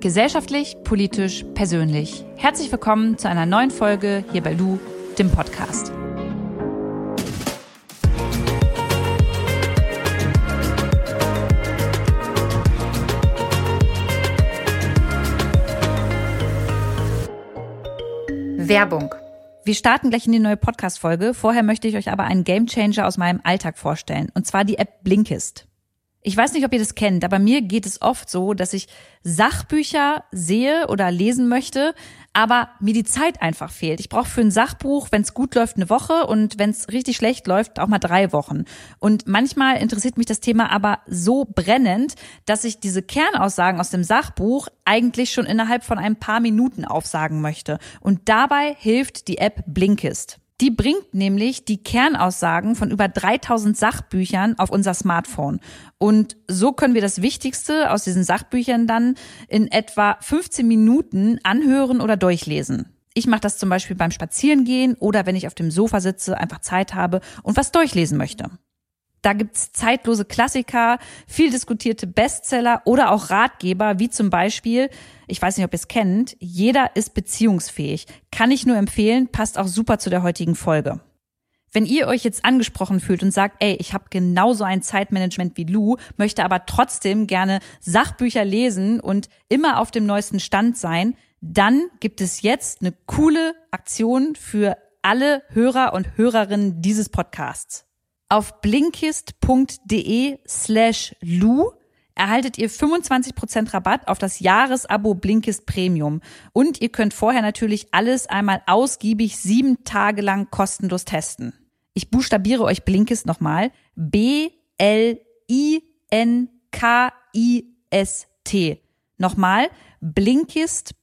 Gesellschaftlich, politisch, persönlich. Herzlich willkommen zu einer neuen Folge hier bei Lu, dem Podcast. Werbung. Wir starten gleich in die neue Podcast-Folge. Vorher möchte ich euch aber einen Gamechanger aus meinem Alltag vorstellen. Und zwar die App Blinkist. Ich weiß nicht, ob ihr das kennt, aber mir geht es oft so, dass ich Sachbücher sehe oder lesen möchte, aber mir die Zeit einfach fehlt. Ich brauche für ein Sachbuch, wenn es gut läuft, eine Woche und wenn es richtig schlecht läuft, auch mal drei Wochen. Und manchmal interessiert mich das Thema aber so brennend, dass ich diese Kernaussagen aus dem Sachbuch eigentlich schon innerhalb von ein paar Minuten aufsagen möchte. Und dabei hilft die App Blinkist. Die bringt nämlich die Kernaussagen von über 3000 Sachbüchern auf unser Smartphone. Und so können wir das Wichtigste aus diesen Sachbüchern dann in etwa 15 Minuten anhören oder durchlesen. Ich mache das zum Beispiel beim Spazierengehen oder wenn ich auf dem Sofa sitze, einfach Zeit habe und was durchlesen möchte. Da gibt's zeitlose Klassiker, viel diskutierte Bestseller oder auch Ratgeber, wie zum Beispiel, ich weiß nicht, ob ihr es kennt, jeder ist beziehungsfähig. Kann ich nur empfehlen, passt auch super zu der heutigen Folge. Wenn ihr euch jetzt angesprochen fühlt und sagt, ey, ich habe genauso ein Zeitmanagement wie Lou, möchte aber trotzdem gerne Sachbücher lesen und immer auf dem neuesten Stand sein, dann gibt es jetzt eine coole Aktion für alle Hörer und Hörerinnen dieses Podcasts. Auf blinkist.de slash Lu erhaltet ihr 25% Rabatt auf das Jahresabo Blinkist Premium. Und ihr könnt vorher natürlich alles einmal ausgiebig sieben Tage lang kostenlos testen. Ich buchstabiere euch Blinkist nochmal. B-L-I-N-K-I-S-T. Nochmal blinkist.de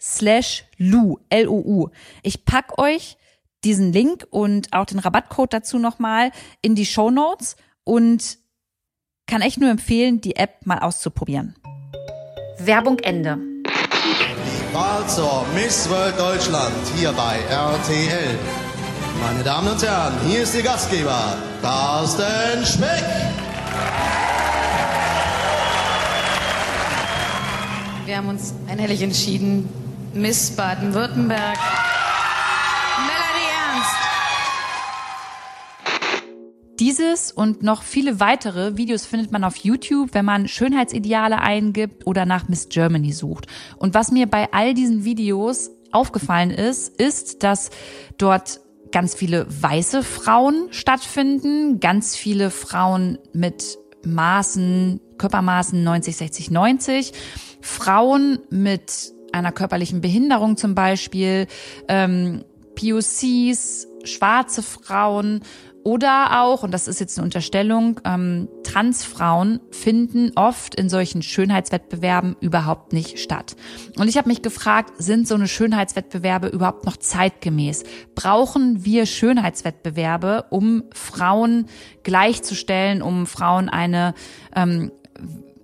slash Lu, L-O-U. Ich pack euch diesen Link und auch den Rabattcode dazu nochmal in die Show Notes und kann echt nur empfehlen, die App mal auszuprobieren. Werbung Ende. Wahl zur Miss World Deutschland hier bei RTL. Meine Damen und Herren, hier ist Ihr Gastgeber, Carsten Speck. Wir haben uns einhellig entschieden, Miss Baden-Württemberg. Dieses und noch viele weitere Videos findet man auf YouTube, wenn man Schönheitsideale eingibt oder nach Miss Germany sucht. Und was mir bei all diesen Videos aufgefallen ist, ist, dass dort ganz viele weiße Frauen stattfinden, ganz viele Frauen mit Maßen, Körpermaßen 90, 60, 90, Frauen mit einer körperlichen Behinderung zum Beispiel, ähm, POCs, schwarze Frauen oder auch, und das ist jetzt eine Unterstellung, ähm, Transfrauen finden oft in solchen Schönheitswettbewerben überhaupt nicht statt. Und ich habe mich gefragt, sind so eine Schönheitswettbewerbe überhaupt noch zeitgemäß? Brauchen wir Schönheitswettbewerbe, um Frauen gleichzustellen, um Frauen eine ähm,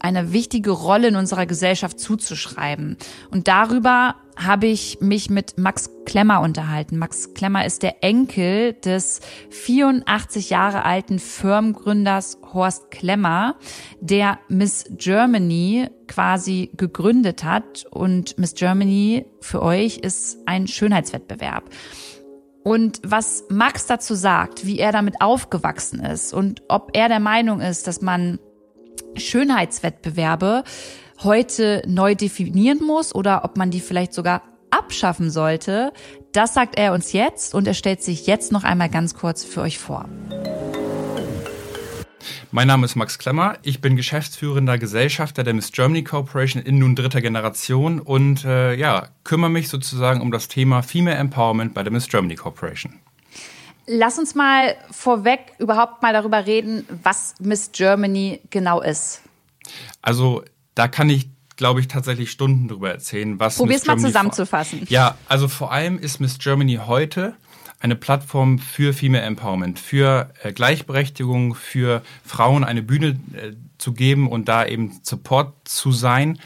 eine wichtige Rolle in unserer Gesellschaft zuzuschreiben. Und darüber habe ich mich mit Max Klemmer unterhalten. Max Klemmer ist der Enkel des 84 Jahre alten Firmengründers Horst Klemmer, der Miss Germany quasi gegründet hat. Und Miss Germany für euch ist ein Schönheitswettbewerb. Und was Max dazu sagt, wie er damit aufgewachsen ist und ob er der Meinung ist, dass man Schönheitswettbewerbe heute neu definieren muss oder ob man die vielleicht sogar abschaffen sollte, das sagt er uns jetzt und er stellt sich jetzt noch einmal ganz kurz für euch vor. Mein Name ist Max Klemmer. Ich bin geschäftsführender Gesellschafter der Miss Germany Corporation in nun dritter Generation und äh, ja, kümmere mich sozusagen um das Thema Female Empowerment bei der Miss Germany Corporation. Lass uns mal vorweg überhaupt mal darüber reden, was Miss Germany genau ist. Also da kann ich glaube ich, tatsächlich Stunden drüber erzählen, was. Probier's mal zusammenzufassen. Ja, also vor allem ist Miss Germany heute eine Plattform für Female Empowerment, für äh, Gleichberechtigung, für Frauen eine Bühne äh, zu geben und da eben Support zu sein.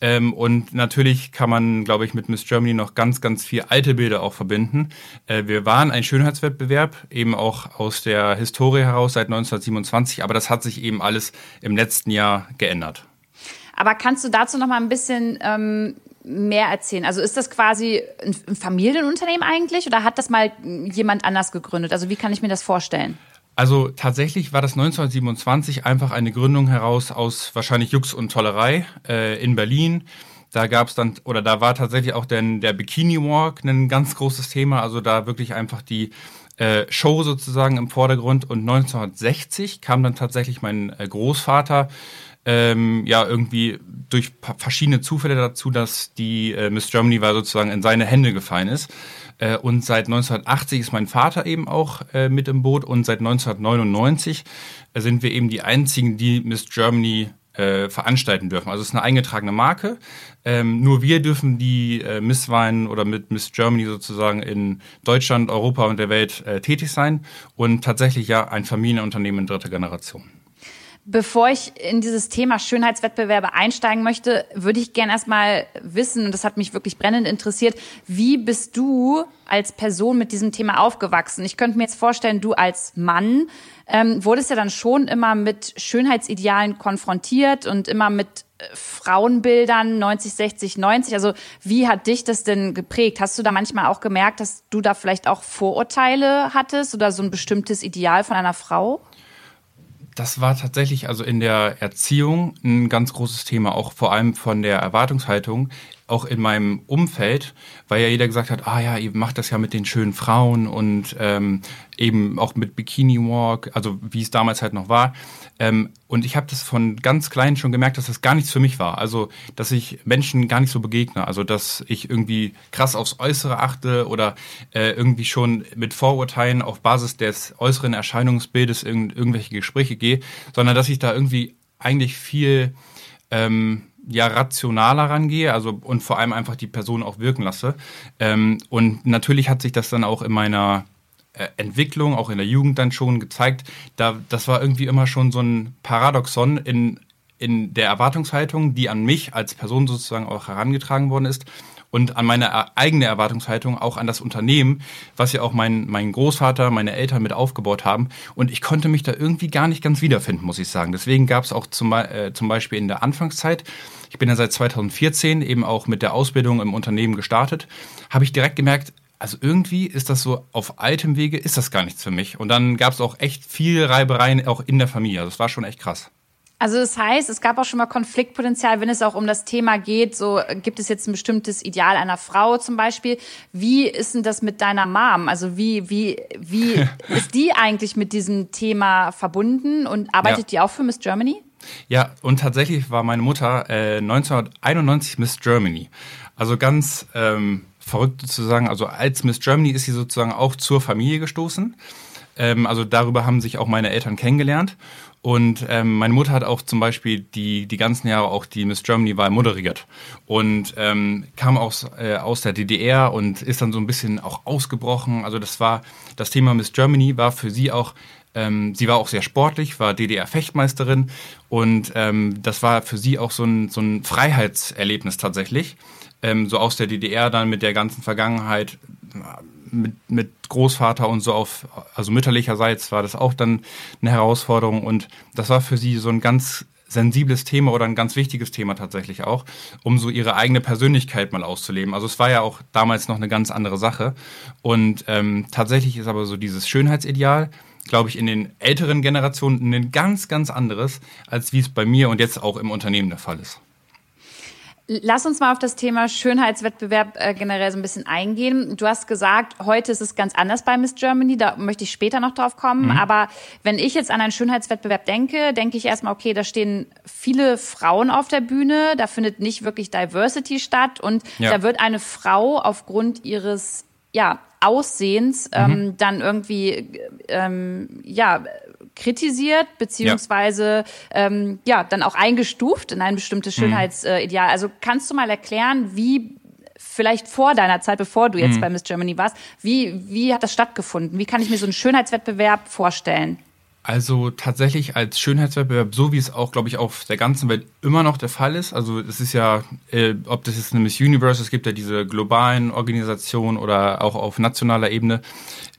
Ähm, und natürlich kann man, glaube ich, mit Miss Germany noch ganz, ganz viel alte Bilder auch verbinden. Äh, wir waren ein Schönheitswettbewerb, eben auch aus der Historie heraus seit 1927, aber das hat sich eben alles im letzten Jahr geändert. Aber kannst du dazu noch mal ein bisschen ähm, mehr erzählen? Also ist das quasi ein Familienunternehmen eigentlich oder hat das mal jemand anders gegründet? Also wie kann ich mir das vorstellen? Also tatsächlich war das 1927 einfach eine Gründung heraus aus wahrscheinlich Jux und Tollerei äh, in Berlin. Da gab es dann, oder da war tatsächlich auch der, der Bikini Walk ein ganz großes Thema. Also da wirklich einfach die äh, Show sozusagen im Vordergrund. Und 1960 kam dann tatsächlich mein äh, Großvater ähm, ja irgendwie durch verschiedene Zufälle dazu, dass die äh, Miss Germany war sozusagen in seine Hände gefallen ist. Äh, und seit 1980 ist mein Vater eben auch äh, mit im Boot und seit 1999 äh, sind wir eben die einzigen, die Miss Germany äh, veranstalten dürfen. Also es ist eine eingetragene Marke. Ähm, nur wir dürfen die äh, Misswein oder mit Miss Germany sozusagen in Deutschland, Europa und der Welt äh, tätig sein und tatsächlich ja ein Familienunternehmen in dritter Generation. Bevor ich in dieses Thema Schönheitswettbewerbe einsteigen möchte, würde ich gerne erstmal wissen, und das hat mich wirklich brennend interessiert, wie bist du als Person mit diesem Thema aufgewachsen? Ich könnte mir jetzt vorstellen, du als Mann ähm, wurdest ja dann schon immer mit Schönheitsidealen konfrontiert und immer mit äh, Frauenbildern 90, 60, 90. Also wie hat dich das denn geprägt? Hast du da manchmal auch gemerkt, dass du da vielleicht auch Vorurteile hattest oder so ein bestimmtes Ideal von einer Frau? Das war tatsächlich also in der Erziehung ein ganz großes Thema, auch vor allem von der Erwartungshaltung, auch in meinem Umfeld, weil ja jeder gesagt hat, ah ja, ihr macht das ja mit den schönen Frauen und ähm, eben auch mit Bikini Walk, also wie es damals halt noch war. Ähm, und ich habe das von ganz klein schon gemerkt, dass das gar nichts für mich war. Also, dass ich Menschen gar nicht so begegne. Also, dass ich irgendwie krass aufs Äußere achte oder äh, irgendwie schon mit Vorurteilen auf Basis des äußeren Erscheinungsbildes in irgendwelche Gespräche gehe, sondern dass ich da irgendwie eigentlich viel ähm, ja rationaler rangehe, also und vor allem einfach die Person auch wirken lasse. Ähm, und natürlich hat sich das dann auch in meiner äh, Entwicklung, auch in der Jugend dann schon gezeigt. Da, das war irgendwie immer schon so ein Paradoxon in, in der Erwartungshaltung, die an mich als Person sozusagen auch herangetragen worden ist und an meine eigene Erwartungshaltung, auch an das Unternehmen, was ja auch mein, mein Großvater, meine Eltern mit aufgebaut haben. Und ich konnte mich da irgendwie gar nicht ganz wiederfinden, muss ich sagen. Deswegen gab es auch zum, äh, zum Beispiel in der Anfangszeit, ich bin ja seit 2014 eben auch mit der Ausbildung im Unternehmen gestartet, habe ich direkt gemerkt, also irgendwie ist das so auf altem Wege, ist das gar nichts für mich. Und dann gab es auch echt viel Reibereien auch in der Familie. Also das war schon echt krass. Also das heißt, es gab auch schon mal Konfliktpotenzial, wenn es auch um das Thema geht, so gibt es jetzt ein bestimmtes Ideal einer Frau zum Beispiel. Wie ist denn das mit deiner Mom? Also wie, wie, wie ist die eigentlich mit diesem Thema verbunden und arbeitet ja. die auch für Miss Germany? Ja, und tatsächlich war meine Mutter äh, 1991 Miss Germany. Also ganz ähm, verrückt sozusagen. Also als Miss Germany ist sie sozusagen auch zur Familie gestoßen. Ähm, also darüber haben sich auch meine Eltern kennengelernt. Und ähm, meine Mutter hat auch zum Beispiel die, die ganzen Jahre auch die Miss Germany-Wahl moderiert und ähm, kam aus, äh, aus der DDR und ist dann so ein bisschen auch ausgebrochen. Also das war, das Thema Miss Germany war für sie auch ähm, sie war auch sehr sportlich, war DDR-Fechtmeisterin und ähm, das war für sie auch so ein, so ein Freiheitserlebnis tatsächlich. Ähm, so aus der DDR dann mit der ganzen Vergangenheit, mit, mit Großvater und so auf, also mütterlicherseits war das auch dann eine Herausforderung und das war für sie so ein ganz sensibles Thema oder ein ganz wichtiges Thema tatsächlich auch, um so ihre eigene Persönlichkeit mal auszuleben. Also es war ja auch damals noch eine ganz andere Sache. Und ähm, tatsächlich ist aber so dieses Schönheitsideal, glaube ich, in den älteren Generationen ein ganz, ganz anderes, als wie es bei mir und jetzt auch im Unternehmen der Fall ist. Lass uns mal auf das Thema Schönheitswettbewerb äh, generell so ein bisschen eingehen. Du hast gesagt, heute ist es ganz anders bei Miss Germany, da möchte ich später noch drauf kommen. Mhm. Aber wenn ich jetzt an einen Schönheitswettbewerb denke, denke ich erstmal, okay, da stehen viele Frauen auf der Bühne, da findet nicht wirklich Diversity statt und ja. da wird eine Frau aufgrund ihres ja, Aussehens ähm, mhm. dann irgendwie ähm, ja kritisiert beziehungsweise ja. Ähm, ja dann auch eingestuft in ein bestimmtes mhm. Schönheitsideal. Mhm. Also kannst du mal erklären, wie vielleicht vor deiner Zeit, bevor du jetzt mhm. bei Miss Germany warst, wie wie hat das stattgefunden? Wie kann ich mir so einen Schönheitswettbewerb vorstellen? Also tatsächlich als Schönheitswettbewerb, so wie es auch, glaube ich, auf der ganzen Welt immer noch der Fall ist. Also es ist ja, äh, ob das jetzt eine Miss Universe, es gibt ja diese globalen Organisationen oder auch auf nationaler Ebene,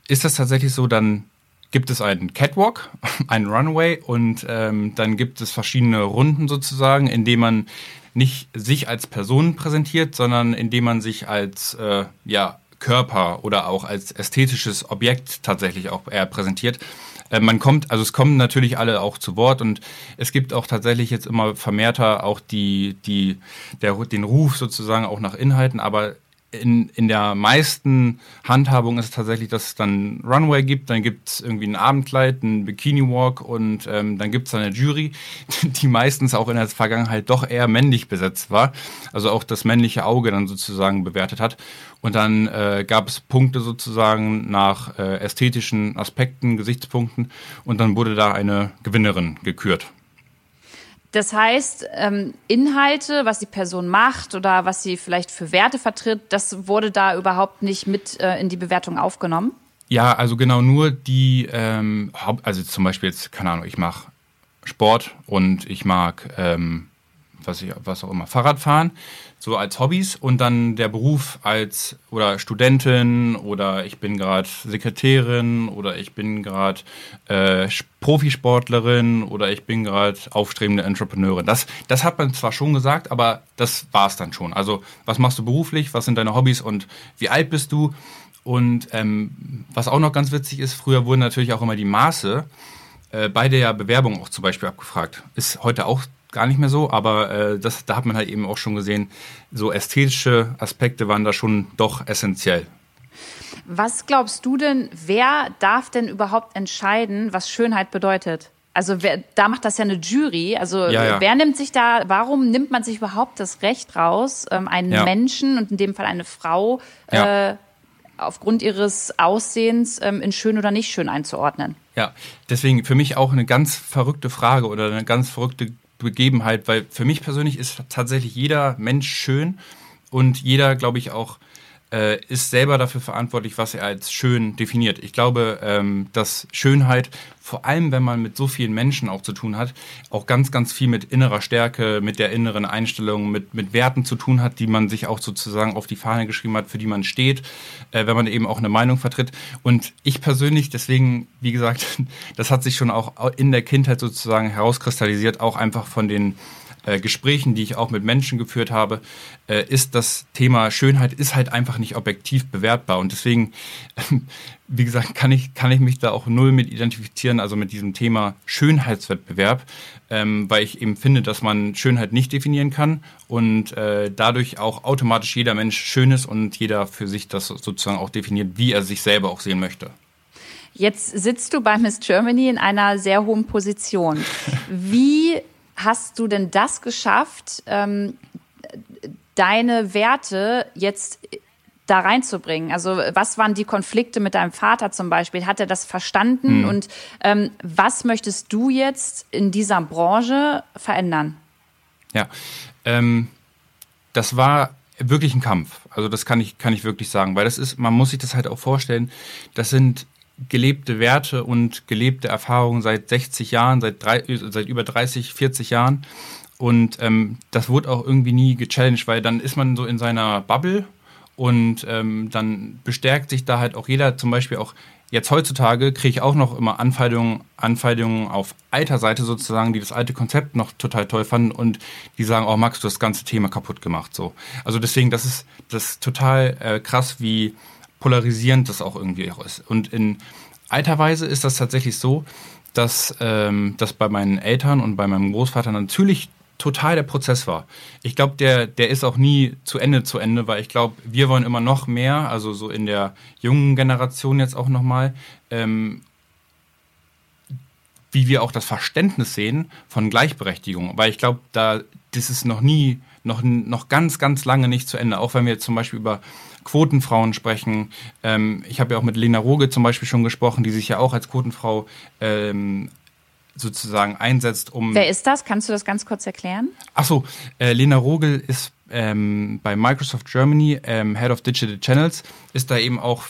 ist das tatsächlich so, dann gibt es einen Catwalk, einen Runway und ähm, dann gibt es verschiedene Runden sozusagen, in denen man nicht sich als Person präsentiert, sondern indem man sich als äh, ja, Körper oder auch als ästhetisches Objekt tatsächlich auch eher präsentiert. Äh, man kommt, also es kommen natürlich alle auch zu Wort und es gibt auch tatsächlich jetzt immer vermehrter auch die, die, der, den Ruf sozusagen auch nach Inhalten, aber in, in der meisten Handhabung ist es tatsächlich, dass es dann Runway gibt, dann gibt es irgendwie ein Abendkleid, ein Bikini-Walk und ähm, dann gibt es eine Jury, die meistens auch in der Vergangenheit doch eher männlich besetzt war, also auch das männliche Auge dann sozusagen bewertet hat. Und dann äh, gab es Punkte sozusagen nach äh, ästhetischen Aspekten, Gesichtspunkten und dann wurde da eine Gewinnerin gekürt. Das heißt, ähm, Inhalte, was die Person macht oder was sie vielleicht für Werte vertritt, das wurde da überhaupt nicht mit äh, in die Bewertung aufgenommen? Ja, also genau nur die, ähm, also zum Beispiel jetzt, keine Ahnung, ich mache Sport und ich mag, ähm, was, ich, was auch immer, Fahrradfahren so als Hobbys und dann der Beruf als oder Studentin oder ich bin gerade Sekretärin oder ich bin gerade äh, Profisportlerin oder ich bin gerade aufstrebende Entrepreneurin. Das, das hat man zwar schon gesagt, aber das war es dann schon. Also was machst du beruflich, was sind deine Hobbys und wie alt bist du? Und ähm, was auch noch ganz witzig ist, früher wurden natürlich auch immer die Maße äh, bei der Bewerbung auch zum Beispiel abgefragt. Ist heute auch gar nicht mehr so, aber äh, das, da hat man halt eben auch schon gesehen, so ästhetische Aspekte waren da schon doch essentiell. Was glaubst du denn, wer darf denn überhaupt entscheiden, was Schönheit bedeutet? Also wer, da macht das ja eine Jury. Also ja, ja. wer nimmt sich da, warum nimmt man sich überhaupt das Recht raus, ähm, einen ja. Menschen und in dem Fall eine Frau äh, aufgrund ihres Aussehens ähm, in schön oder nicht schön einzuordnen? Ja, deswegen für mich auch eine ganz verrückte Frage oder eine ganz verrückte Begebenheit, weil für mich persönlich ist tatsächlich jeder Mensch schön und jeder, glaube ich, auch äh, ist selber dafür verantwortlich, was er als schön definiert. Ich glaube, ähm, dass Schönheit, vor allem wenn man mit so vielen Menschen auch zu tun hat, auch ganz, ganz viel mit innerer Stärke, mit der inneren Einstellung, mit, mit Werten zu tun hat, die man sich auch sozusagen auf die Fahne geschrieben hat, für die man steht, äh, wenn man eben auch eine Meinung vertritt. Und ich persönlich, deswegen, wie gesagt, das hat sich schon auch in der Kindheit sozusagen herauskristallisiert, auch einfach von den äh, Gesprächen, die ich auch mit Menschen geführt habe, äh, ist das Thema Schönheit ist halt einfach nicht objektiv bewertbar. Und deswegen, wie gesagt, kann ich, kann ich mich da auch null mit identifizieren, also mit diesem Thema Schönheitswettbewerb, ähm, weil ich eben finde, dass man Schönheit nicht definieren kann und äh, dadurch auch automatisch jeder Mensch schön ist und jeder für sich das sozusagen auch definiert, wie er sich selber auch sehen möchte. Jetzt sitzt du bei Miss Germany in einer sehr hohen Position. Wie hast du denn das geschafft, ähm, deine Werte jetzt da reinzubringen? Also was waren die Konflikte mit deinem Vater zum Beispiel? Hat er das verstanden? Mhm. Und ähm, was möchtest du jetzt in dieser Branche verändern? Ja, ähm, das war wirklich ein Kampf. Also das kann ich, kann ich wirklich sagen, weil das ist, man muss sich das halt auch vorstellen, das sind gelebte Werte und gelebte Erfahrungen seit 60 Jahren, seit, drei, seit über 30, 40 Jahren. Und ähm, das wurde auch irgendwie nie gechallenged, weil dann ist man so in seiner Bubble und ähm, dann bestärkt sich da halt auch jeder, zum Beispiel auch jetzt heutzutage kriege ich auch noch immer Anfeindungen, Anfeindungen auf alter Seite sozusagen, die das alte Konzept noch total toll fanden und die sagen, oh Max, du hast das ganze Thema kaputt gemacht. So. Also deswegen, das ist das ist total äh, krass, wie polarisierend das auch irgendwie auch ist. Und in alter Weise ist das tatsächlich so, dass ähm, das bei meinen Eltern und bei meinem Großvater natürlich total der Prozess war. Ich glaube, der, der ist auch nie zu Ende zu Ende, weil ich glaube, wir wollen immer noch mehr, also so in der jungen Generation jetzt auch nochmal, ähm, wie wir auch das Verständnis sehen von Gleichberechtigung. Weil ich glaube, da das ist noch nie, noch, noch ganz, ganz lange nicht zu Ende. Auch wenn wir jetzt zum Beispiel über Quotenfrauen sprechen. Ähm, ich habe ja auch mit Lena Roge zum Beispiel schon gesprochen, die sich ja auch als Quotenfrau ähm, sozusagen einsetzt, um. Wer ist das? Kannst du das ganz kurz erklären? Ach so, äh, Lena Rogel ist ähm, bei Microsoft Germany ähm, Head of Digital Channels, ist da eben auch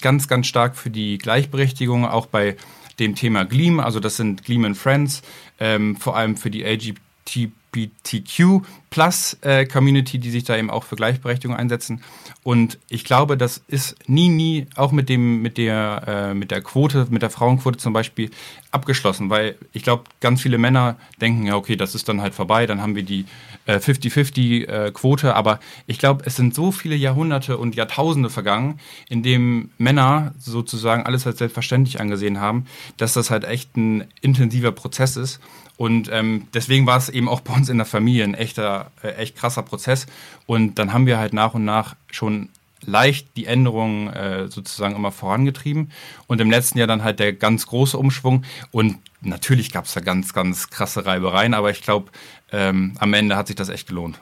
ganz, ganz stark für die Gleichberechtigung, auch bei dem Thema Gleam, also das sind Gleam and Friends, ähm, vor allem für die LGBT LGBTQ Plus äh, Community, die sich da eben auch für Gleichberechtigung einsetzen. Und ich glaube, das ist nie, nie auch mit dem, mit der, äh, mit der Quote, mit der Frauenquote zum Beispiel abgeschlossen, weil ich glaube, ganz viele Männer denken, ja, okay, das ist dann halt vorbei, dann haben wir die 50-50 äh, Quote, aber ich glaube, es sind so viele Jahrhunderte und Jahrtausende vergangen, in dem Männer sozusagen alles als selbstverständlich angesehen haben, dass das halt echt ein intensiver Prozess ist. Und ähm, deswegen war es eben auch bei uns in der Familie ein echter, äh, echt krasser Prozess. Und dann haben wir halt nach und nach schon leicht die Änderungen äh, sozusagen immer vorangetrieben. Und im letzten Jahr dann halt der ganz große Umschwung. Und natürlich gab es da ganz, ganz krasse Reibereien, aber ich glaube, ähm, am Ende hat sich das echt gelohnt.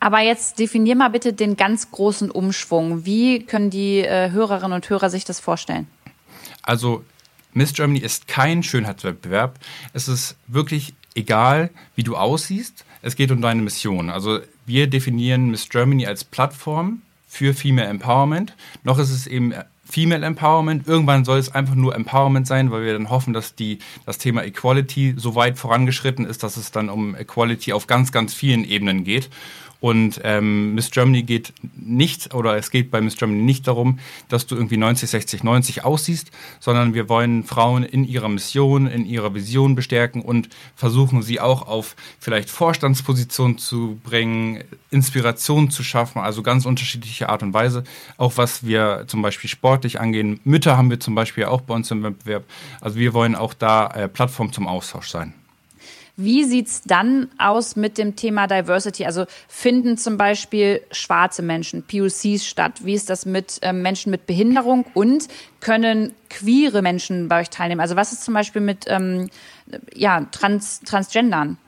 Aber jetzt definier mal bitte den ganz großen Umschwung. Wie können die äh, Hörerinnen und Hörer sich das vorstellen? Also Miss Germany ist kein Schönheitswettbewerb. Es ist wirklich egal, wie du aussiehst. Es geht um deine Mission. Also wir definieren Miss Germany als Plattform für Female Empowerment. Noch ist es eben Female Empowerment. Irgendwann soll es einfach nur Empowerment sein, weil wir dann hoffen, dass die, das Thema Equality so weit vorangeschritten ist, dass es dann um Equality auf ganz, ganz vielen Ebenen geht. Und ähm, Miss Germany geht nicht, oder es geht bei Miss Germany nicht darum, dass du irgendwie 90, 60, 90 aussiehst, sondern wir wollen Frauen in ihrer Mission, in ihrer Vision bestärken und versuchen sie auch auf vielleicht Vorstandspositionen zu bringen, Inspiration zu schaffen, also ganz unterschiedliche Art und Weise. Auch was wir zum Beispiel sportlich angehen. Mütter haben wir zum Beispiel auch bei uns im Wettbewerb. Also wir wollen auch da äh, Plattform zum Austausch sein. Wie sieht's dann aus mit dem Thema Diversity? Also finden zum Beispiel schwarze Menschen, POCs statt? Wie ist das mit äh, Menschen mit Behinderung? Und können queere Menschen bei euch teilnehmen? Also was ist zum Beispiel mit ähm, ja, Trans Transgendern?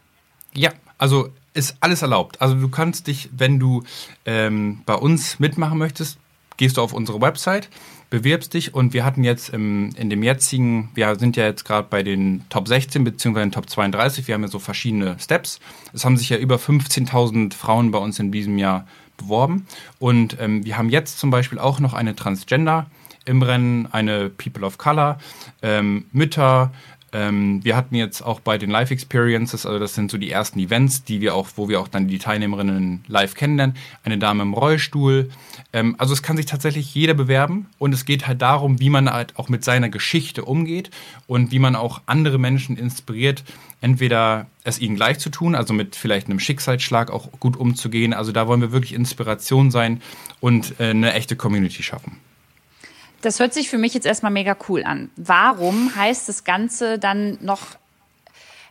Ja, also ist alles erlaubt. Also du kannst dich, wenn du ähm, bei uns mitmachen möchtest, gehst du auf unsere Website bewirbst dich und wir hatten jetzt im, in dem jetzigen, wir sind ja jetzt gerade bei den Top 16 beziehungsweise den Top 32, wir haben ja so verschiedene Steps. Es haben sich ja über 15.000 Frauen bei uns in diesem Jahr beworben und ähm, wir haben jetzt zum Beispiel auch noch eine Transgender im Rennen, eine People of Color, ähm, Mütter, ähm, wir hatten jetzt auch bei den Live Experiences, also das sind so die ersten Events, die wir auch, wo wir auch dann die Teilnehmerinnen live kennenlernen, eine Dame im Rollstuhl. Ähm, also es kann sich tatsächlich jeder bewerben und es geht halt darum, wie man halt auch mit seiner Geschichte umgeht und wie man auch andere Menschen inspiriert, entweder es ihnen gleich zu tun, also mit vielleicht einem Schicksalsschlag auch gut umzugehen. Also da wollen wir wirklich Inspiration sein und äh, eine echte Community schaffen. Das hört sich für mich jetzt erstmal mega cool an. Warum heißt das Ganze dann noch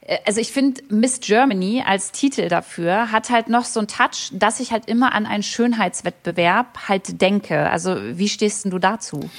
äh, also ich finde, Miss Germany als Titel dafür hat halt noch so einen Touch, dass ich halt immer an einen Schönheitswettbewerb halt denke. Also wie stehst denn du dazu?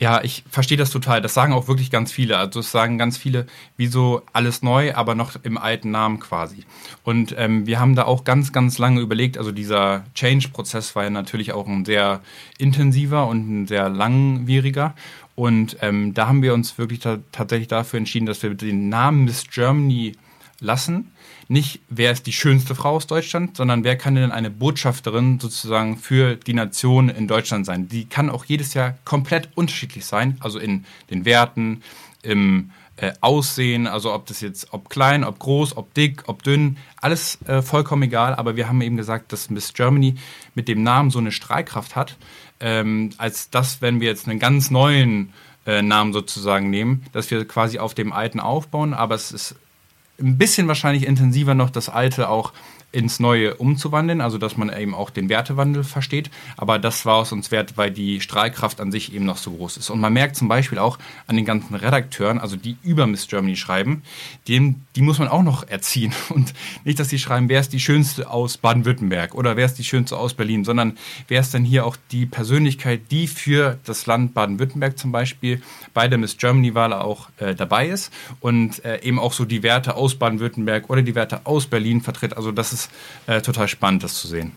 Ja, ich verstehe das total. Das sagen auch wirklich ganz viele. Also es sagen ganz viele, wieso alles neu, aber noch im alten Namen quasi. Und ähm, wir haben da auch ganz, ganz lange überlegt. Also dieser Change-Prozess war ja natürlich auch ein sehr intensiver und ein sehr langwieriger. Und ähm, da haben wir uns wirklich tatsächlich dafür entschieden, dass wir den Namen Miss Germany lassen nicht, wer ist die schönste Frau aus Deutschland, sondern wer kann denn eine Botschafterin sozusagen für die Nation in Deutschland sein. Die kann auch jedes Jahr komplett unterschiedlich sein, also in den Werten, im äh, Aussehen, also ob das jetzt, ob klein, ob groß, ob dick, ob dünn, alles äh, vollkommen egal. Aber wir haben eben gesagt, dass Miss Germany mit dem Namen so eine Strahlkraft hat, ähm, als dass, wenn wir jetzt einen ganz neuen äh, Namen sozusagen nehmen, dass wir quasi auf dem alten aufbauen, aber es ist ein bisschen wahrscheinlich intensiver noch das Alte auch ins Neue umzuwandeln, also dass man eben auch den Wertewandel versteht. Aber das war es uns wert, weil die Strahlkraft an sich eben noch so groß ist. Und man merkt zum Beispiel auch an den ganzen Redakteuren, also die über Miss Germany schreiben, dem, die muss man auch noch erziehen. Und nicht, dass die schreiben, wer ist die Schönste aus Baden-Württemberg oder wer ist die Schönste aus Berlin, sondern wer ist denn hier auch die Persönlichkeit, die für das Land Baden-Württemberg zum Beispiel bei der Miss Germany-Wahl auch äh, dabei ist und äh, eben auch so die Werte aus Baden-Württemberg oder die Werte aus Berlin vertritt. Also das ist ist äh, total spannend, das zu sehen.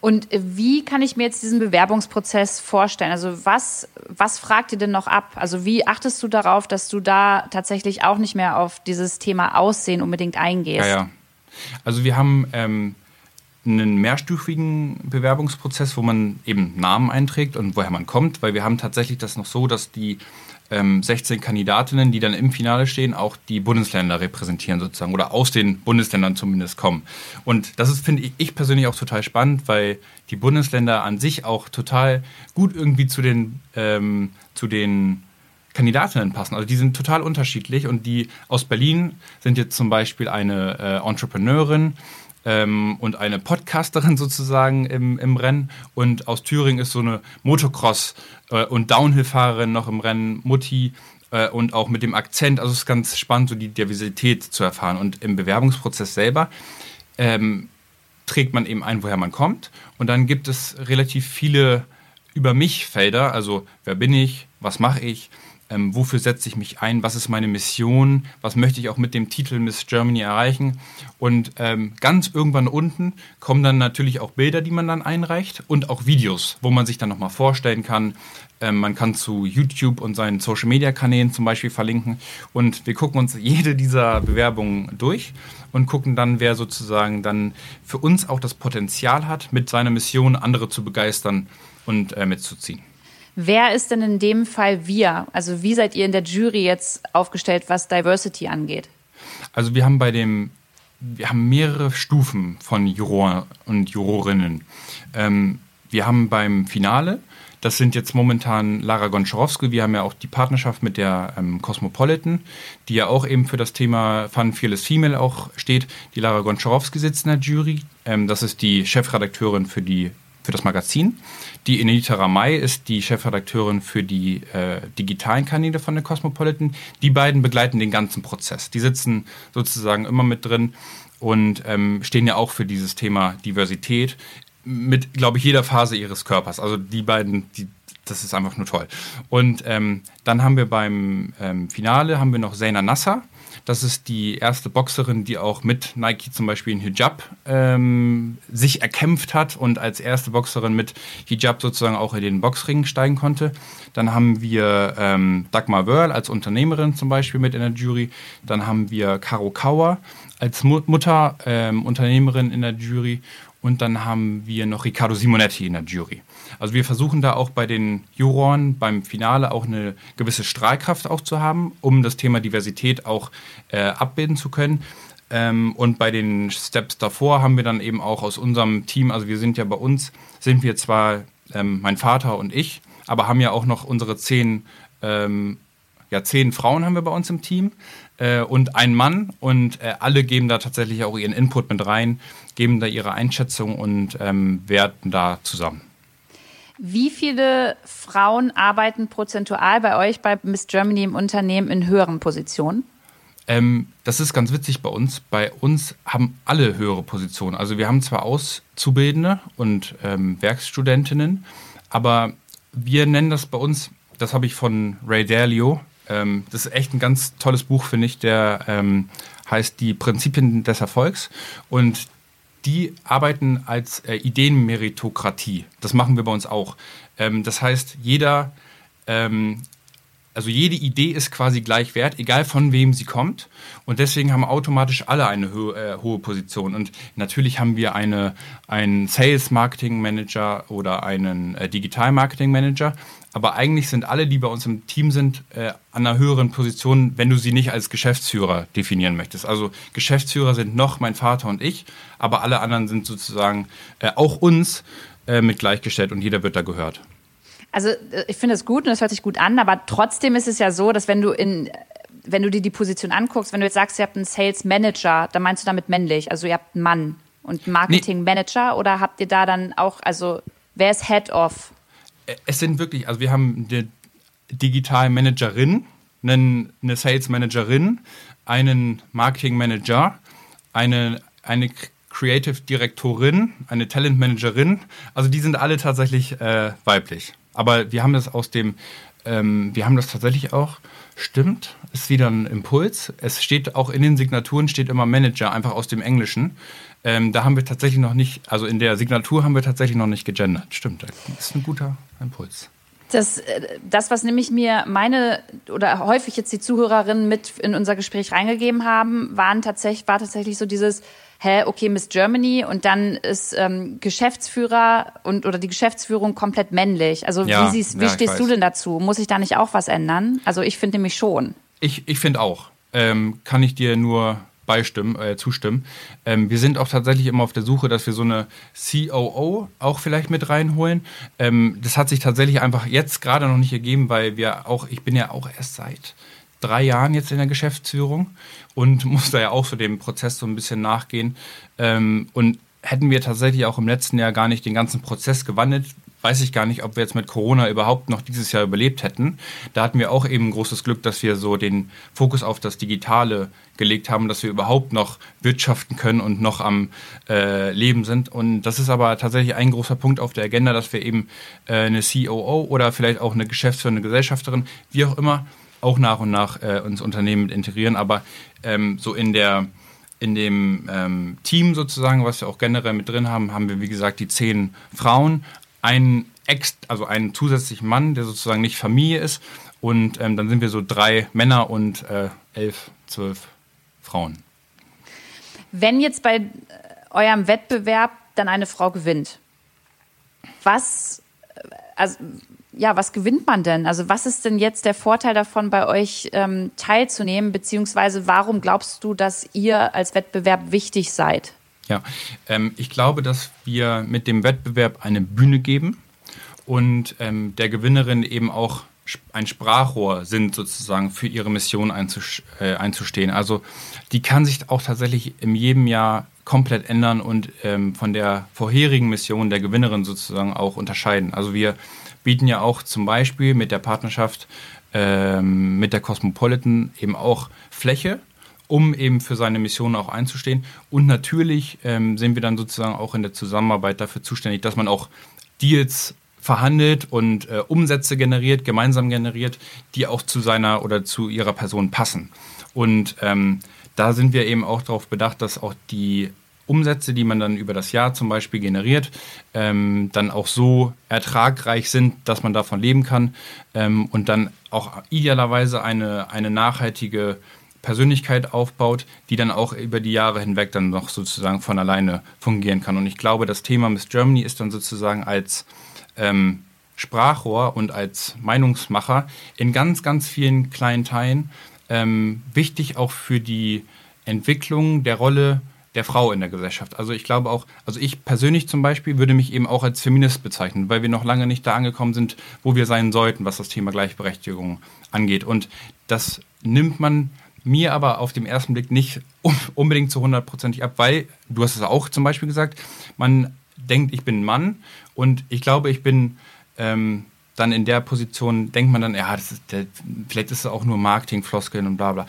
Und wie kann ich mir jetzt diesen Bewerbungsprozess vorstellen? Also was, was fragt ihr denn noch ab? Also wie achtest du darauf, dass du da tatsächlich auch nicht mehr auf dieses Thema Aussehen unbedingt eingehst? Ja, ja. Also wir haben ähm, einen mehrstufigen Bewerbungsprozess, wo man eben Namen einträgt und woher man kommt, weil wir haben tatsächlich das noch so, dass die ähm, 16 Kandidatinnen, die dann im Finale stehen, auch die Bundesländer repräsentieren sozusagen oder aus den Bundesländern zumindest kommen. Und das ist, finde ich persönlich auch total spannend, weil die Bundesländer an sich auch total gut irgendwie zu den, ähm, zu den Kandidatinnen passen. Also die sind total unterschiedlich und die aus Berlin sind jetzt zum Beispiel eine äh, Entrepreneurin, ähm, und eine Podcasterin sozusagen im, im Rennen. Und aus Thüringen ist so eine Motocross- äh, und Downhill-Fahrerin noch im Rennen, Mutti. Äh, und auch mit dem Akzent, also es ist ganz spannend, so die Diversität zu erfahren. Und im Bewerbungsprozess selber ähm, trägt man eben ein, woher man kommt. Und dann gibt es relativ viele über mich Felder, also wer bin ich, was mache ich, ähm, wofür setze ich mich ein, was ist meine Mission, was möchte ich auch mit dem Titel Miss Germany erreichen. Und ähm, ganz irgendwann unten kommen dann natürlich auch Bilder, die man dann einreicht und auch Videos, wo man sich dann nochmal vorstellen kann. Ähm, man kann zu YouTube und seinen Social-Media-Kanälen zum Beispiel verlinken. Und wir gucken uns jede dieser Bewerbungen durch und gucken dann, wer sozusagen dann für uns auch das Potenzial hat, mit seiner Mission andere zu begeistern und äh, mitzuziehen. Wer ist denn in dem Fall wir? Also wie seid ihr in der Jury jetzt aufgestellt, was Diversity angeht? Also wir haben bei dem, wir haben mehrere Stufen von Juroren und Jurorinnen. Ähm, wir haben beim Finale, das sind jetzt momentan Lara Gonczarowski, wir haben ja auch die Partnerschaft mit der ähm, Cosmopolitan, die ja auch eben für das Thema Fun Fearless Female auch steht. Die Lara Gonczarowski sitzt in der Jury, ähm, das ist die Chefredakteurin für die für das Magazin. Die Enita Ramay ist die Chefredakteurin für die äh, digitalen Kanäle von der Cosmopolitan. Die beiden begleiten den ganzen Prozess. Die sitzen sozusagen immer mit drin und ähm, stehen ja auch für dieses Thema Diversität mit, glaube ich, jeder Phase ihres Körpers. Also die beiden, die, das ist einfach nur toll. Und ähm, dann haben wir beim ähm, Finale haben wir noch Zaina Nasser das ist die erste Boxerin, die auch mit Nike zum Beispiel in Hijab ähm, sich erkämpft hat und als erste Boxerin mit Hijab sozusagen auch in den Boxring steigen konnte. Dann haben wir ähm, Dagmar Wörl als Unternehmerin zum Beispiel mit in der Jury. Dann haben wir Caro Kauer als Mutter ähm, Unternehmerin in der Jury. Und dann haben wir noch Riccardo Simonetti in der Jury. Also wir versuchen da auch bei den Juroren beim Finale auch eine gewisse Strahlkraft auch zu haben, um das Thema Diversität auch äh, abbilden zu können. Ähm, und bei den Steps davor haben wir dann eben auch aus unserem Team, also wir sind ja bei uns, sind wir zwar ähm, mein Vater und ich, aber haben ja auch noch unsere zehn, ähm, ja, zehn Frauen haben wir bei uns im Team äh, und ein Mann und äh, alle geben da tatsächlich auch ihren Input mit rein, geben da ihre Einschätzung und ähm, werten da zusammen. Wie viele Frauen arbeiten prozentual bei euch bei Miss Germany im Unternehmen in höheren Positionen? Ähm, das ist ganz witzig bei uns. Bei uns haben alle höhere Positionen. Also wir haben zwar Auszubildende und ähm, Werkstudentinnen, aber wir nennen das bei uns, das habe ich von Ray Dalio, ähm, das ist echt ein ganz tolles Buch, finde ich, der ähm, heißt Die Prinzipien des Erfolgs. Und die arbeiten als äh, Ideenmeritokratie. Das machen wir bei uns auch. Ähm, das heißt, jeder, ähm, also jede Idee ist quasi gleich wert, egal von wem sie kommt. Und deswegen haben automatisch alle eine ho äh, hohe Position. Und natürlich haben wir eine, einen Sales Marketing Manager oder einen äh, Digital Marketing Manager. Aber eigentlich sind alle, die bei uns im Team sind, äh, an einer höheren Position, wenn du sie nicht als Geschäftsführer definieren möchtest. Also Geschäftsführer sind noch mein Vater und ich, aber alle anderen sind sozusagen äh, auch uns äh, mit gleichgestellt und jeder wird da gehört. Also äh, ich finde es gut und das hört sich gut an, aber trotzdem ist es ja so, dass wenn du in wenn du dir die Position anguckst, wenn du jetzt sagst, ihr habt einen Sales Manager, dann meinst du damit männlich, also ihr habt einen Mann und einen Marketing Manager nee. oder habt ihr da dann auch, also wer ist Head of? Es sind wirklich, also wir haben eine Digital Managerin, einen, eine Sales Managerin, einen Marketing Manager, eine, eine Creative Direktorin, eine Talent Managerin. Also die sind alle tatsächlich äh, weiblich. Aber wir haben das aus dem, ähm, wir haben das tatsächlich auch, stimmt, ist wieder ein Impuls. Es steht auch in den Signaturen steht immer Manager, einfach aus dem Englischen. Ähm, da haben wir tatsächlich noch nicht, also in der Signatur haben wir tatsächlich noch nicht gegendert. Stimmt, das ist ein guter Impuls. Das, äh, das, was nämlich mir meine oder häufig jetzt die Zuhörerinnen mit in unser Gespräch reingegeben haben, waren tatsächlich, war tatsächlich so dieses, hä, okay, Miss Germany und dann ist ähm, Geschäftsführer und oder die Geschäftsführung komplett männlich. Also ja, wie, wie ja, stehst du denn dazu? Muss ich da nicht auch was ändern? Also ich finde nämlich schon. Ich, ich finde auch. Ähm, kann ich dir nur beistimmen, äh, zustimmen. Ähm, wir sind auch tatsächlich immer auf der Suche, dass wir so eine COO auch vielleicht mit reinholen. Ähm, das hat sich tatsächlich einfach jetzt gerade noch nicht ergeben, weil wir auch, ich bin ja auch erst seit drei Jahren jetzt in der Geschäftsführung und muss da ja auch so dem Prozess so ein bisschen nachgehen. Ähm, und hätten wir tatsächlich auch im letzten Jahr gar nicht den ganzen Prozess gewandelt, weiß ich gar nicht, ob wir jetzt mit Corona überhaupt noch dieses Jahr überlebt hätten. Da hatten wir auch eben großes Glück, dass wir so den Fokus auf das Digitale gelegt haben, dass wir überhaupt noch wirtschaften können und noch am äh, Leben sind. Und das ist aber tatsächlich ein großer Punkt auf der Agenda, dass wir eben äh, eine COO oder vielleicht auch eine geschäftsführende Gesellschafterin, wie auch immer, auch nach und nach äh, ins Unternehmen integrieren. Aber ähm, so in der in dem ähm, Team sozusagen, was wir auch generell mit drin haben, haben wir wie gesagt die zehn Frauen, einen Ex, also einen zusätzlichen Mann, der sozusagen nicht Familie ist. Und ähm, dann sind wir so drei Männer und äh, elf, zwölf Frauen. Wenn jetzt bei äh, eurem Wettbewerb dann eine Frau gewinnt, was, äh, also, ja, was gewinnt man denn? Also was ist denn jetzt der Vorteil davon, bei euch ähm, teilzunehmen? Beziehungsweise warum glaubst du, dass ihr als Wettbewerb wichtig seid? Ja, ähm, ich glaube, dass wir mit dem Wettbewerb eine Bühne geben und ähm, der Gewinnerin eben auch ein Sprachrohr sind, sozusagen für ihre Mission äh, einzustehen. Also die kann sich auch tatsächlich in jedem Jahr komplett ändern und ähm, von der vorherigen Mission der Gewinnerin sozusagen auch unterscheiden. Also wir bieten ja auch zum Beispiel mit der Partnerschaft ähm, mit der Cosmopolitan eben auch Fläche um eben für seine Mission auch einzustehen. Und natürlich ähm, sind wir dann sozusagen auch in der Zusammenarbeit dafür zuständig, dass man auch Deals verhandelt und äh, Umsätze generiert, gemeinsam generiert, die auch zu seiner oder zu ihrer Person passen. Und ähm, da sind wir eben auch darauf bedacht, dass auch die Umsätze, die man dann über das Jahr zum Beispiel generiert, ähm, dann auch so ertragreich sind, dass man davon leben kann ähm, und dann auch idealerweise eine, eine nachhaltige Persönlichkeit aufbaut, die dann auch über die Jahre hinweg dann noch sozusagen von alleine fungieren kann. Und ich glaube, das Thema Miss Germany ist dann sozusagen als ähm, Sprachrohr und als Meinungsmacher in ganz, ganz vielen kleinen Teilen ähm, wichtig auch für die Entwicklung der Rolle der Frau in der Gesellschaft. Also ich glaube auch, also ich persönlich zum Beispiel würde mich eben auch als Feminist bezeichnen, weil wir noch lange nicht da angekommen sind, wo wir sein sollten, was das Thema Gleichberechtigung angeht. Und das nimmt man mir aber auf dem ersten Blick nicht unbedingt zu hundertprozentig ab, weil, du hast es auch zum Beispiel gesagt, man denkt, ich bin ein Mann und ich glaube, ich bin ähm, dann in der Position, denkt man dann, ja, ist der, vielleicht ist es auch nur Marketing, Floskeln und bla bla.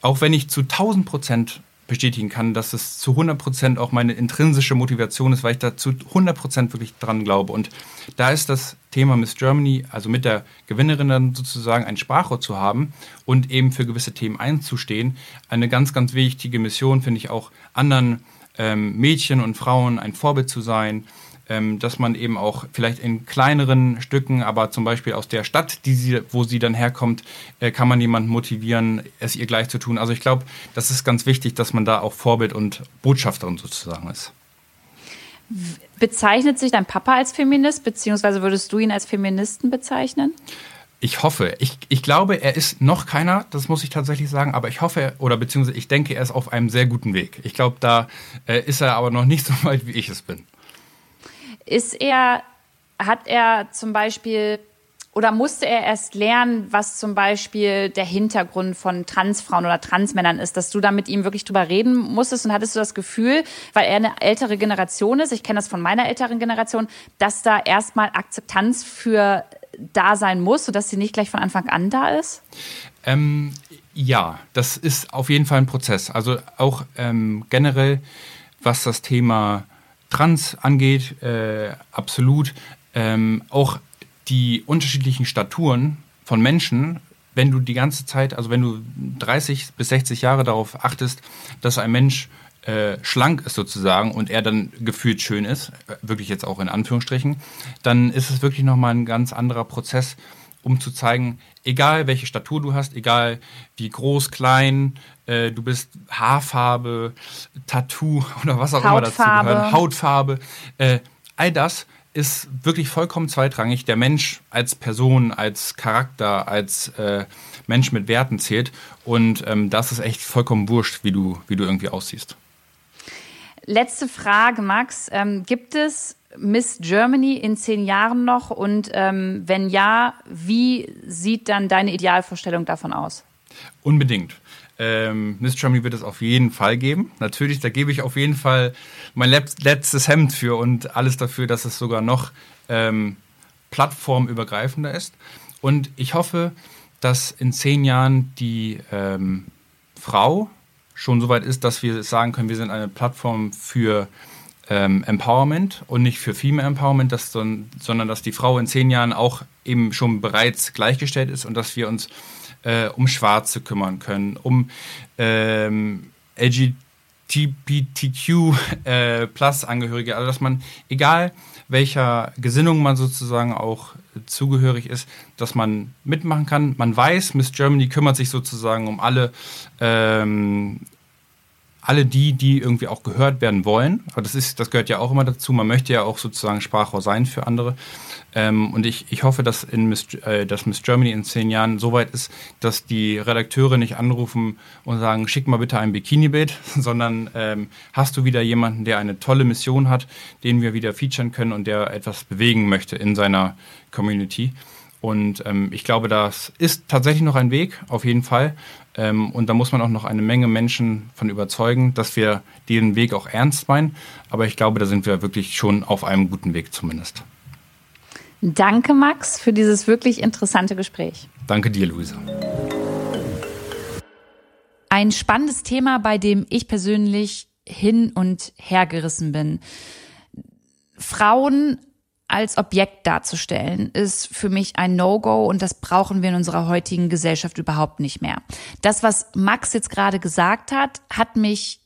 Auch wenn ich zu 1000 Prozent bestätigen kann, dass es zu 100% auch meine intrinsische Motivation ist, weil ich da zu 100% wirklich dran glaube. Und da ist das Thema Miss Germany, also mit der Gewinnerin dann sozusagen ein Sprachrohr zu haben und eben für gewisse Themen einzustehen, eine ganz, ganz wichtige Mission, finde ich auch anderen ähm, Mädchen und Frauen ein Vorbild zu sein, ähm, dass man eben auch vielleicht in kleineren Stücken, aber zum Beispiel aus der Stadt, die sie, wo sie dann herkommt, äh, kann man jemanden motivieren, es ihr gleich zu tun. Also ich glaube, das ist ganz wichtig, dass man da auch Vorbild und Botschafterin sozusagen ist. Bezeichnet sich dein Papa als Feminist, beziehungsweise würdest du ihn als Feministen bezeichnen? Ich hoffe. Ich, ich glaube, er ist noch keiner, das muss ich tatsächlich sagen, aber ich hoffe, oder beziehungsweise ich denke, er ist auf einem sehr guten Weg. Ich glaube, da äh, ist er aber noch nicht so weit, wie ich es bin. Ist er, hat er zum Beispiel oder musste er erst lernen, was zum Beispiel der Hintergrund von Transfrauen oder Transmännern ist, dass du da mit ihm wirklich drüber reden musstest und hattest du das Gefühl, weil er eine ältere Generation ist, ich kenne das von meiner älteren Generation, dass da erstmal Akzeptanz für da sein muss, sodass sie nicht gleich von Anfang an da ist? Ähm, ja, das ist auf jeden Fall ein Prozess. Also auch ähm, generell, was das Thema Trans angeht, äh, absolut. Ähm, auch die unterschiedlichen Staturen von Menschen, wenn du die ganze Zeit, also wenn du 30 bis 60 Jahre darauf achtest, dass ein Mensch äh, schlank ist sozusagen und er dann gefühlt schön ist, äh, wirklich jetzt auch in Anführungsstrichen, dann ist es wirklich nochmal ein ganz anderer Prozess, um zu zeigen, egal welche Statur du hast, egal wie groß, klein, äh, du bist Haarfarbe, Tattoo oder was auch Hautfarbe. immer dazu gehört, Hautfarbe, äh, all das ist wirklich vollkommen zweitrangig. Der Mensch als Person, als Charakter, als äh, Mensch mit Werten zählt und ähm, das ist echt vollkommen wurscht, wie du, wie du irgendwie aussiehst. Letzte Frage, Max. Ähm, gibt es Miss Germany in zehn Jahren noch? Und ähm, wenn ja, wie sieht dann deine Idealvorstellung davon aus? Unbedingt. Ähm, Miss Germany wird es auf jeden Fall geben. Natürlich, da gebe ich auf jeden Fall mein letztes Hemd für und alles dafür, dass es sogar noch ähm, plattformübergreifender ist. Und ich hoffe, dass in zehn Jahren die ähm, Frau schon so weit ist, dass wir sagen können, wir sind eine Plattform für ähm, Empowerment und nicht für Female Empowerment, dass, sondern dass die Frau in zehn Jahren auch eben schon bereits gleichgestellt ist und dass wir uns äh, um Schwarze kümmern können, um ähm, LGBTQ äh, also dass man, egal welcher Gesinnung man sozusagen auch zugehörig ist, dass man mitmachen kann. Man weiß, Miss Germany kümmert sich sozusagen um alle ähm, alle die, die irgendwie auch gehört werden wollen. Aber das ist, das gehört ja auch immer dazu. Man möchte ja auch sozusagen Sprachrohr sein für andere. Ähm, und ich, ich hoffe, dass, in Miss, äh, dass Miss Germany in zehn Jahren so weit ist, dass die Redakteure nicht anrufen und sagen, schick mal bitte ein Bikini-Bild, sondern ähm, hast du wieder jemanden, der eine tolle Mission hat, den wir wieder featuren können und der etwas bewegen möchte in seiner Community. Und ähm, ich glaube, das ist tatsächlich noch ein Weg, auf jeden Fall. Ähm, und da muss man auch noch eine Menge Menschen von überzeugen, dass wir diesen Weg auch ernst meinen. Aber ich glaube, da sind wir wirklich schon auf einem guten Weg zumindest. Danke, Max, für dieses wirklich interessante Gespräch. Danke dir, Luisa. Ein spannendes Thema, bei dem ich persönlich hin und her gerissen bin. Frauen als Objekt darzustellen, ist für mich ein No-Go und das brauchen wir in unserer heutigen Gesellschaft überhaupt nicht mehr. Das, was Max jetzt gerade gesagt hat, hat mich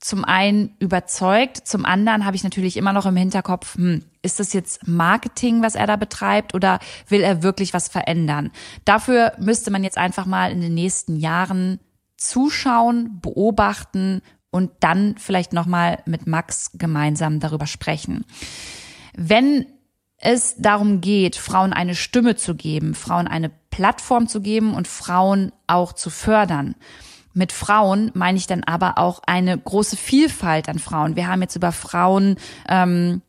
zum einen überzeugt, zum anderen habe ich natürlich immer noch im Hinterkopf, hm, ist das jetzt Marketing, was er da betreibt oder will er wirklich was verändern? Dafür müsste man jetzt einfach mal in den nächsten Jahren zuschauen, beobachten und dann vielleicht noch mal mit Max gemeinsam darüber sprechen. Wenn es darum geht, Frauen eine Stimme zu geben, Frauen eine Plattform zu geben und Frauen auch zu fördern. Mit Frauen meine ich dann aber auch eine große Vielfalt an Frauen. Wir haben jetzt über Frauen ähm,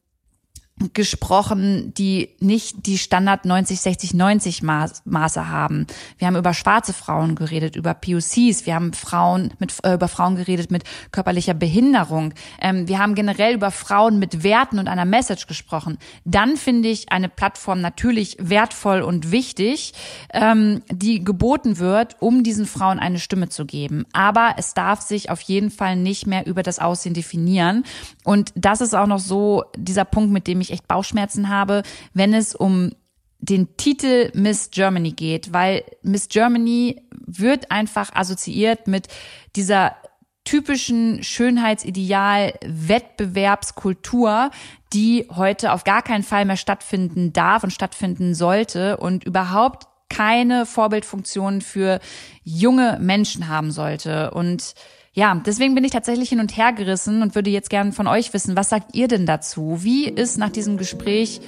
gesprochen, die nicht die Standard 90, 60, 90 Maße haben. Wir haben über schwarze Frauen geredet, über POCs, wir haben Frauen mit, äh, über Frauen geredet mit körperlicher Behinderung. Ähm, wir haben generell über Frauen mit Werten und einer Message gesprochen. Dann finde ich eine Plattform natürlich wertvoll und wichtig, ähm, die geboten wird, um diesen Frauen eine Stimme zu geben. Aber es darf sich auf jeden Fall nicht mehr über das Aussehen definieren. Und das ist auch noch so dieser Punkt, mit dem ich echt Bauchschmerzen habe, wenn es um den Titel Miss Germany geht, weil Miss Germany wird einfach assoziiert mit dieser typischen Schönheitsideal Wettbewerbskultur, die heute auf gar keinen Fall mehr stattfinden darf und stattfinden sollte und überhaupt keine Vorbildfunktion für junge Menschen haben sollte. Und ja, deswegen bin ich tatsächlich hin und her gerissen und würde jetzt gerne von euch wissen, was sagt ihr denn dazu? Wie ist nach diesem Gespräch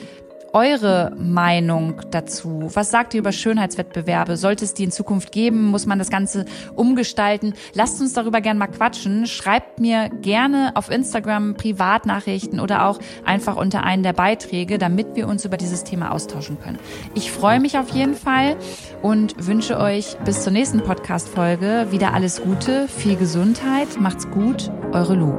eure Meinung dazu? Was sagt ihr über Schönheitswettbewerbe? Sollte es die in Zukunft geben? Muss man das Ganze umgestalten? Lasst uns darüber gerne mal quatschen. Schreibt mir gerne auf Instagram Privatnachrichten oder auch einfach unter einen der Beiträge, damit wir uns über dieses Thema austauschen können. Ich freue mich auf jeden Fall und wünsche euch bis zur nächsten Podcast-Folge wieder alles Gute, viel Gesundheit, macht's gut, eure Lu.